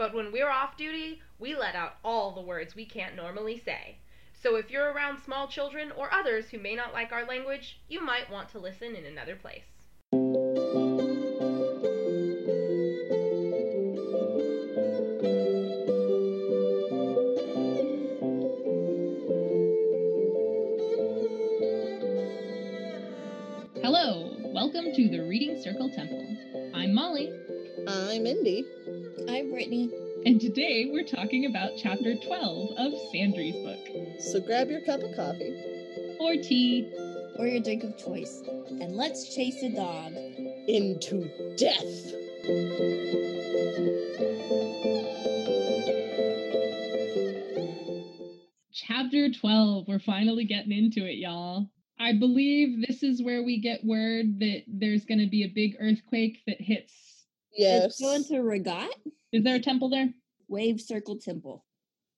but when we're off duty, we let out all the words we can't normally say. So if you're around small children or others who may not like our language, you might want to listen in another place. Hello, welcome to the Reading Circle Temple. I'm Molly, I'm Indy. Talking about chapter 12 of Sandry's book, So grab your cup of coffee or tea. Or your drink of choice. And let's chase a dog. into death. Chapter 12, we're finally getting into it, y'all. I believe this is where we get word that there's going to be a big earthquake that hits. Yes. Let's go into Regat, Is there a temple there? Wave Circle Temple.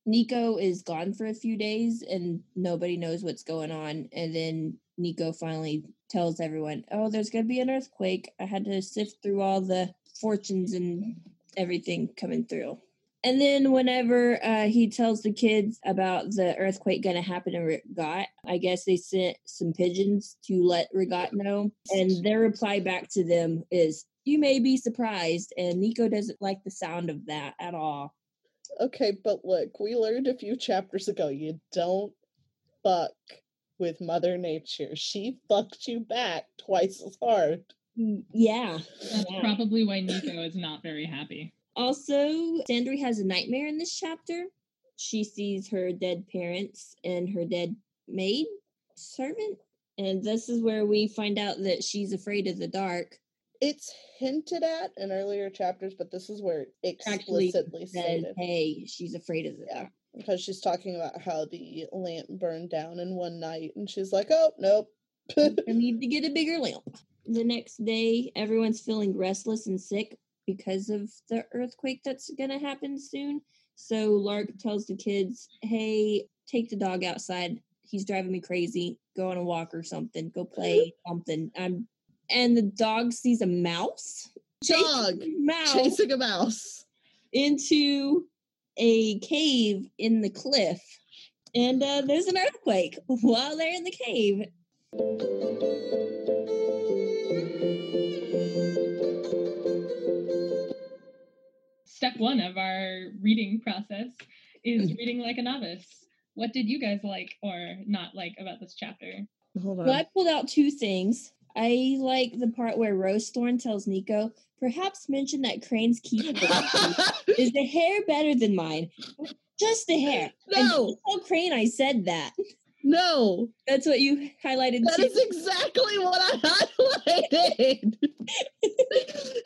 Niko is gone for a few days and nobody knows what's going on. And then Niko finally tells everyone, Oh, there's going to be an earthquake. I had to sift through all the fortunes and everything coming through. And then whenever uh, he tells the kids about the earthquake going to happen in Regat, I guess they sent some pigeons to let Regat know. And their reply back to them is, "You may be surprised." And Niko doesn't like the sound of that at all. Okay, but look, we learned a few chapters ago you don't fuck with Mother Nature. She fucked you back twice as hard. Mm, Yeah. That's yeah. probably why Niko is not very happy. Also, Sandry has a nightmare in this chapter. She sees her dead parents and her dead maid servant. And this is where we find out that she's afraid of the dark. It's hinted at in earlier chapters, but this is where it explicitly Said, stated. hey, she's afraid of the Yeah. Because she's talking about how the lamp burned down in one night, and she's like, oh, nope. I need to get a bigger lamp. The next day, everyone's feeling restless and sick because of the earthquake that's going to happen soon. So Lark tells the kids, hey, take the dog outside. He's driving me crazy. Go on a walk or something. Go play something. I'm and the dog sees a mouse. chasing Dog a mouse Chasing a mouse. into a cave in the cliff. And uh, there's an earthquake while they're in the cave. Step one of our reading process is reading like a novice. What did you guys like or not like about this chapter? Hold on. Well, I pulled out two things. I like the part where Rosethorn tells Niko, perhaps mention that Crane's keep is the hair better than mine. Just the hair. No. tell Crane I said that. no, That's what you highlighted that too. is exactly what I highlighted.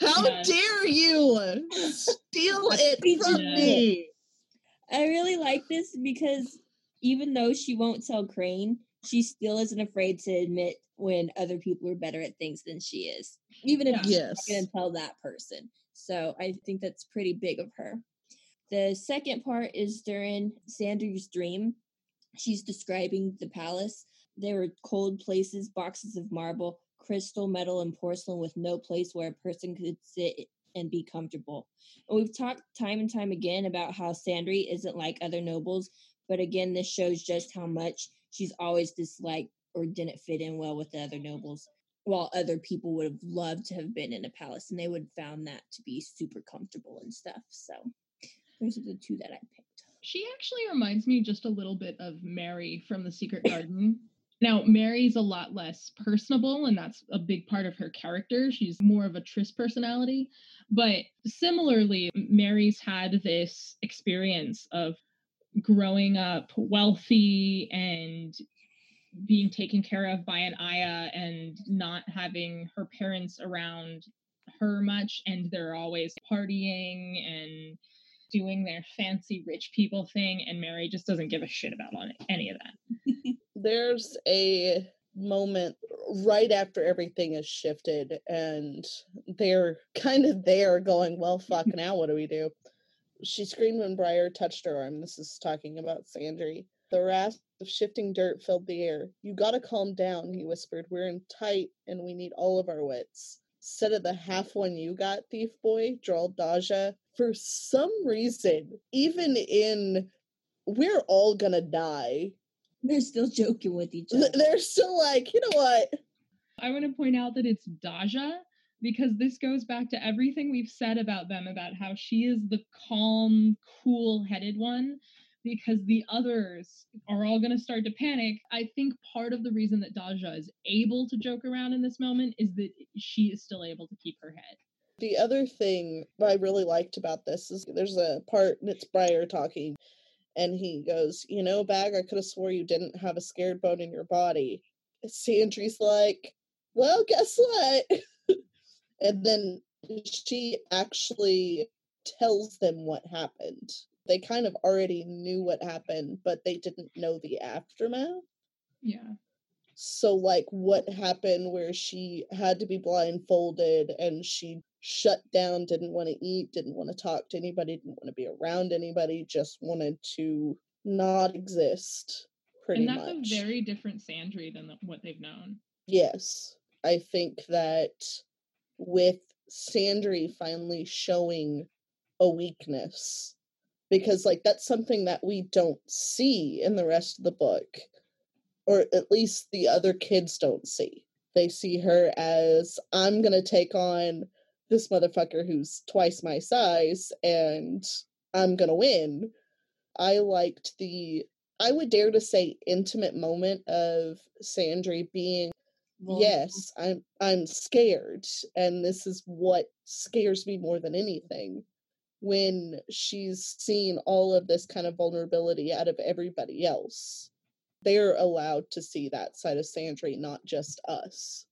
How Yeah. dare you steal it from of me? I really like this because even though she won't tell Crane, she still isn't afraid to admit when other people are better at things than she is. Even if Yeah. she's Yes. not going to tell that person. So I think that's pretty big of her. The second part is during Sandry's dream. She's describing the palace. There were cold places, boxes of marble, crystal, metal, and porcelain with no place where a person could sit and be comfortable. And we've talked time and time again about how Sandry isn't like other nobles, but again, this shows just how much she's always disliked or didn't fit in well with the other nobles, while other people would have loved to have been in a palace and they would have found that to be super comfortable and stuff. So those are the two that I picked. She actually reminds me just a little bit of Mary from The Secret Garden. Now, Mary's a lot less personable, and that's a big part of her character. She's more of a Tris personality. But similarly, Mary's had this experience of growing up wealthy and being taken care of by an Ayah and not having her parents around her much. And they're always partying and doing their fancy rich people thing. And Mary just doesn't give a shit about any of that. There's a moment right after everything is shifted and they're kind of there going, well, fuck, now what do we do? She screamed when Briar touched her arm. This is talking about Sandry. The rasp of shifting dirt filled the air. You gotta calm down, he whispered. We're in tight and we need all of our wits. Instead of the half one you got, thief boy, drawled Daja. For some reason, even in we're all gonna die, they're still joking with each other. They're still like, you know what? I want to point out that it's Daja because this goes back to everything we've said about them about how she is the calm, cool headed one because the others are all going to start to panic. I think part of the reason that Daja is able to joke around in this moment is that she is still able to keep her head. The other thing I really liked about this is there's a part, and it's Briar talking, and he goes, You know, Bag, I could have swore you didn't have a scared bone in your body. Sandry's like, Well, guess what? and then she actually tells them what happened. They kind of already knew what happened, but they didn't know the aftermath. Yeah. So, like, what happened where she had to be blindfolded and she shut down, didn't want to eat, didn't want to talk to anybody, didn't want to be around anybody, just wanted to not exist. Pretty and that's much. a very different Sandry than what they've known. Yes. I think that with Sandry finally showing a weakness, because, like, that's something that we don't see in the rest of the book, or at least the other kids don't see. They see her as, I'm going to take on this motherfucker who's twice my size and I'm gonna win. I liked the I would dare to say intimate moment of Sandry being well, yes, I'm I'm scared and this is what scares me more than anything when she's seen all of this kind of vulnerability out of everybody else. They're allowed to see that side of Sandry, not just us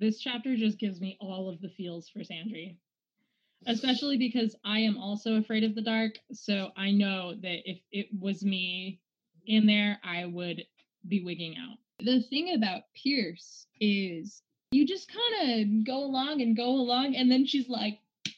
this chapter just gives me all of the feels for Sandry. Especially because I am also afraid of the dark. So I know that if it was me in there, I would be wigging out. The thing about Pierce is you just kind of go along and go along, and then she's like,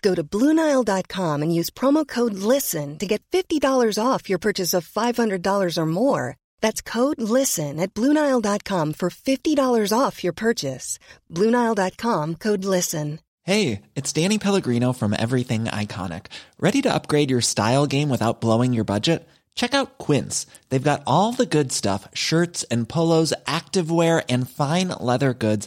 Go to Bluenile.com and use promo code LISTEN to get $50 off your purchase of $500 or more. That's code LISTEN at Bluenile.com for $50 off your purchase. Bluenile.com code LISTEN. Hey, it's Danny Pellegrino from Everything Iconic. Ready to upgrade your style game without blowing your budget? Check out Quince. They've got all the good stuff shirts and polos, activewear, and fine leather goods,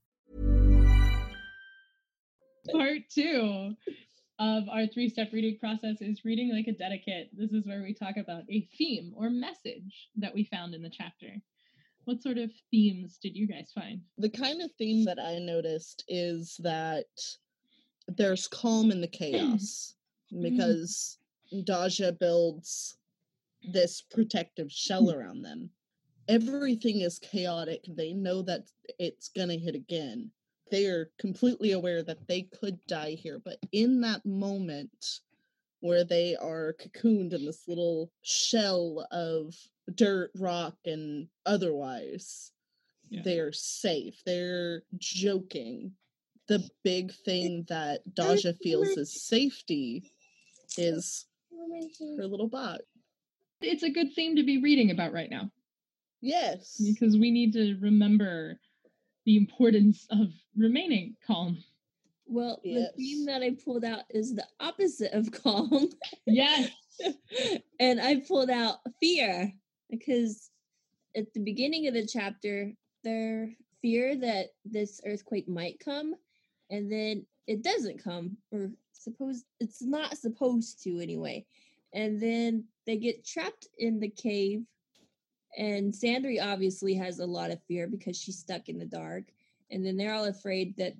Part two of our three step reading process is reading like a dedicate. This is where we talk about a theme or message that we found in the chapter. What sort of themes did you guys find? The kind of theme that I noticed is that there's calm in the chaos mm-hmm. because Daja builds this protective shell mm. around them. Everything is chaotic. They know that it's going to hit again. They are completely aware that they could die here, but in that moment where they are cocooned in this little shell of dirt, rock, and otherwise, Yeah. they're safe. They're joking. The big thing that Daja feels is safety is her little box. It's a good theme to be reading about right now Yes. because we need to remember the importance of remaining calm. Well, the theme that I pulled out is the opposite of calm. Yes. and I pulled out fear because at the beginning of the chapter, their fear that this earthquake might come, and then it doesn't come, or suppose it's not supposed to anyway. And then they get trapped in the cave, and Sandry obviously has a lot of fear because she's stuck in the dark. And then they're all afraid that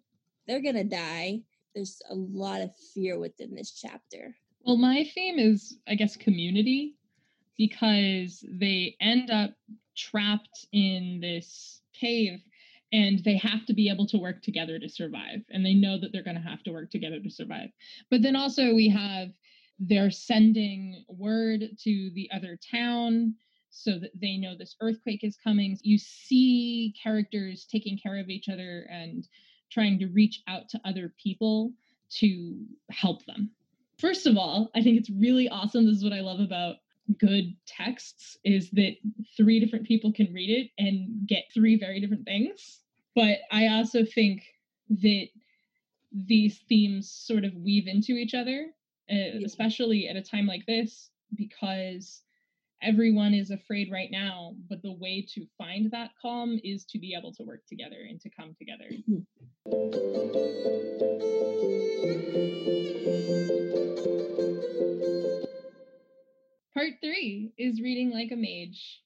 they're gonna die. There's a lot of fear within this chapter. Well, my theme is, I guess, community because they end up trapped in this cave and they have to be able to work together to survive. And they know that they're going to have to work together to survive. But then also, we have they're sending word to the other town so that they know this earthquake is coming. You see characters taking care of each other and trying to reach out to other people to help them. First of all, I think it's really awesome. This is what I love about good texts is that three different people can read it and get three very different things. But I also think that these themes sort of weave into each other, uh, especially at a time like this, because everyone is afraid right now. But the way to find that calm is to be able to work together and to come together. Part three is reading like a mage.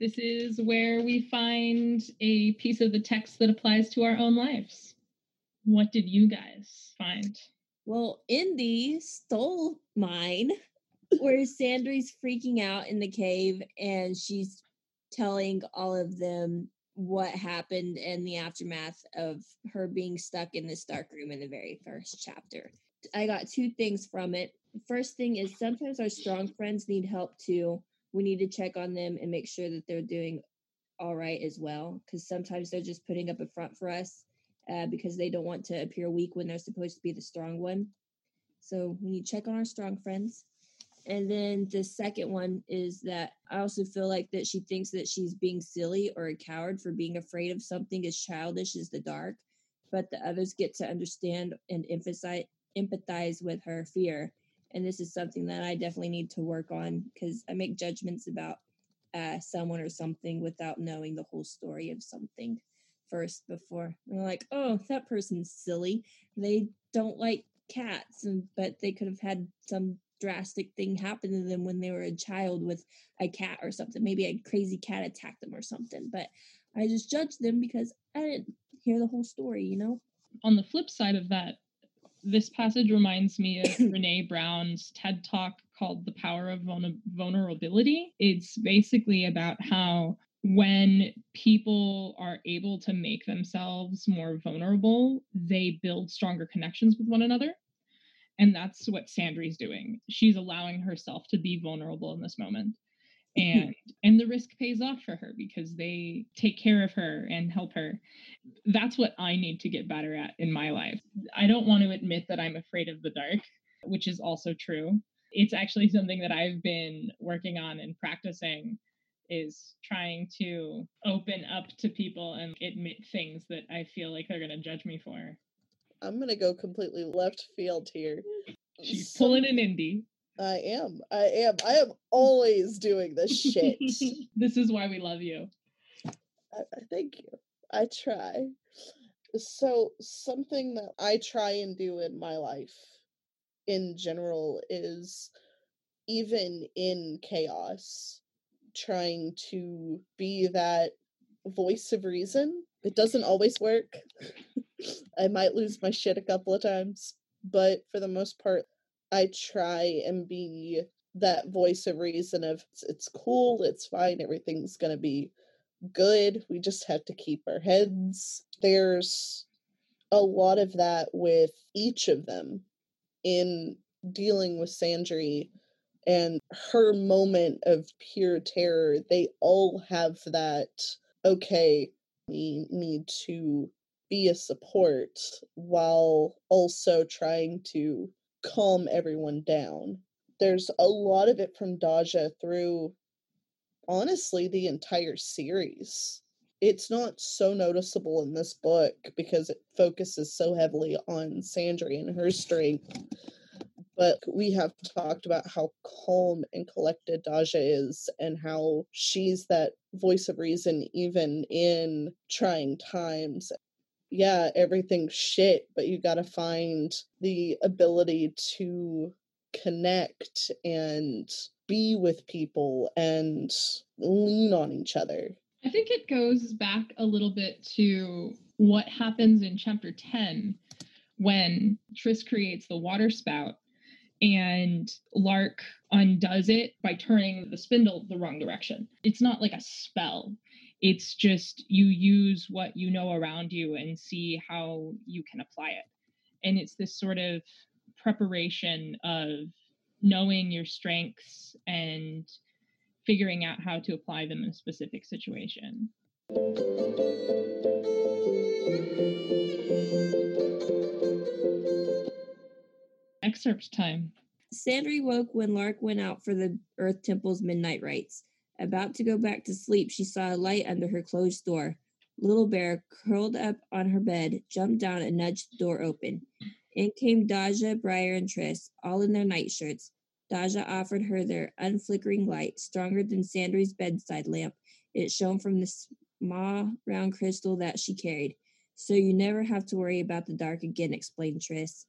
This is where we find a piece of the text that applies to our own lives. What did you guys find? Well, Indy stole mine, where Sandry's freaking out in the cave and she's telling all of them what happened in the aftermath of her being stuck in this dark room in the very first chapter. I got two things from it. First thing is sometimes our strong friends need help too. We need to check on them and make sure that they're doing all right as well, because sometimes they're just putting up a front for us uh, because they don't want to appear weak when they're supposed to be the strong one. So we need to check on our strong friends. And then the second one is that I also feel like that she thinks that she's being silly or a coward for being afraid of something as childish as the dark, but the others get to understand and emphasize empathize with her fear. And this is something that I definitely need to work on because I make judgments about uh, someone or something without knowing the whole story of something first before they're like, oh, that person's silly. They don't like cats, and but they could have had some drastic thing happen to them when they were a child with a cat or something. Maybe a crazy cat attacked them or something. But I just judged them because I didn't hear the whole story, you know? On the flip side of that, this passage reminds me of Brene Brown's TED talk called The Power of Vulnerability. It's basically about how when people are able to make themselves more vulnerable, they build stronger connections with one another. And that's what Sandry's doing. She's allowing herself to be vulnerable in this moment. Mm-hmm. And and the risk pays off for her because they take care of her and help her. That's what I need to get better at in my life. I don't want to admit that I'm afraid of the dark, which is also true. It's actually something that I've been working on and practicing is trying to open up to people and admit things that I feel like they're going to judge me for. I'm gonna go completely left field here. She's so, pulling an indie. I am. I am. I am always doing this shit. this is why we love you. I, I thank you. I try. So something that I try and do in my life in general is even in chaos trying to be that voice of reason. It doesn't always work. I might lose my shit a couple of times, but for the most part, I try and be that voice of reason of it's, it's cool, it's fine, everything's gonna be good. We just have to keep our heads. There's a lot of that with each of them in dealing with Sandry and her moment of pure terror. They all have that, okay, we need to be a support while also trying to calm everyone down. There's a lot of it from Daja through honestly the entire series. It's not so noticeable in this book because it focuses so heavily on Sandry and her strength. But we have talked about how calm and collected Daja is and how she's that voice of reason even in trying times yeah, everything's shit, but you got to find the ability to connect and be with people and lean on each other. I think it goes back a little bit to what happens in chapter 10 when Tris creates the water spout and Lark undoes it by turning the spindle the wrong direction. It's not like a spell it's just you use what you know around you and see how you can apply it. And it's this sort of preparation of knowing your strengths and figuring out how to apply them in a specific situation. Excerpt time. Sandry woke when lark went out for the earth temple's midnight rites about to go back to sleep, she saw a light under her closed door. Little Bear, curled up on her bed, jumped down and nudged the door open. In came Daja, Briar, and Tris, all in their nightshirts. Daja offered her their unflickering light, stronger than Sandry's bedside lamp. It shone from the small round crystal that she carried. So you never have to worry about the dark again, explained Tris.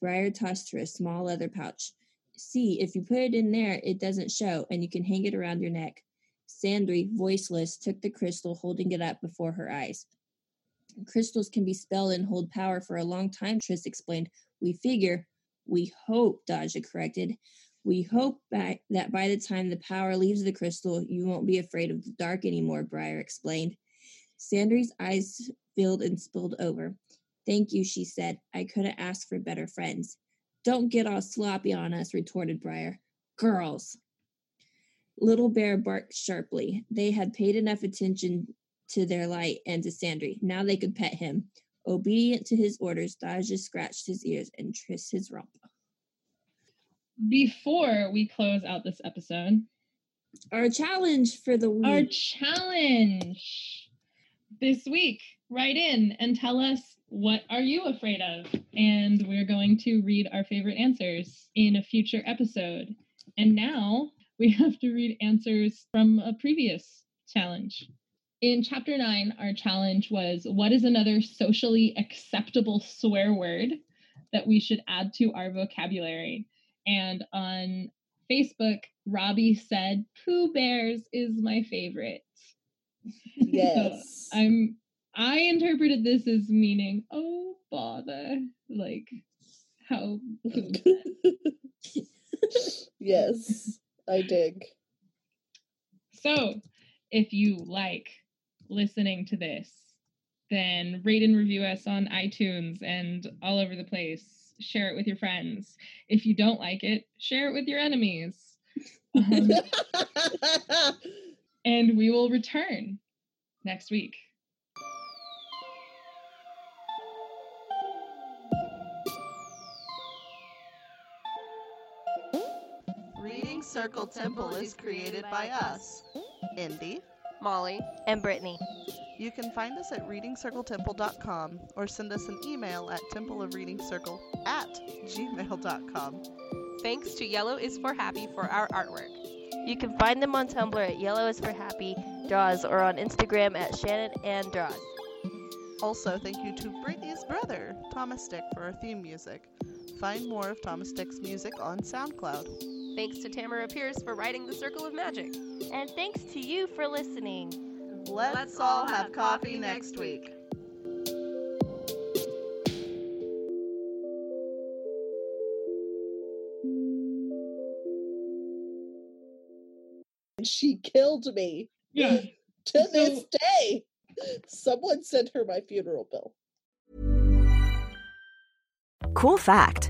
Briar tossed her a small leather pouch see, if you put it in there, it doesn't show, and you can hang it around your neck. Sandry, voiceless, took the crystal, holding it up before her eyes. Crystals can be spelled and hold power for a long time, Tris explained. We figure, we hope, Daja corrected. We hope that by the time the power leaves the crystal, you won't be afraid of the dark anymore, Briar explained. Sandry's eyes filled and spilled over. Thank you, she said. I couldn't ask for better friends. Don't get all sloppy on us, retorted Briar. Girls. Little Bear barked sharply. They had paid enough attention to their light and to Sandry. Now they could pet him. Obedient to his orders, Daja scratched his ears and trissed his rump. Before we close out this episode, our challenge for the week. Our challenge this week. Write in and tell us what are you afraid of? And we're going to read our favorite answers in a future episode. And now we have to read answers from a previous challenge. In chapter nine, our challenge was what is another socially acceptable swear word that we should add to our vocabulary? And on Facebook, Robbie said, Pooh Bears is my favorite. Yes. so I'm I interpreted this as meaning, oh bother. Like how yes, I dig. So if you like listening to this, then rate and review us on iTunes and all over the place. Share it with your friends. If you don't like it, share it with your enemies. Um, and we will return next week. Reading Circle Temple is created by us, Indy, Molly, and Brittany. You can find us at readingcircletemple.com or send us an email at templeofreadingcircle at gmail.com. Thanks to Yellow is for Happy for our artwork. You can find them on Tumblr at Yellow is for Happy Draws or on Instagram at Shannon and Draws. Also, thank you to Brittany's brother, Thomas Stick, for our theme music. Find more of Thomas Stick's music on SoundCloud. Thanks to Tamora Pierce for writing The Circle of Magic. And thanks to you for listening. Let's, Let's all have coffee next week. She killed me. Yeah. to this day. Someone sent her my funeral bill. Cool fact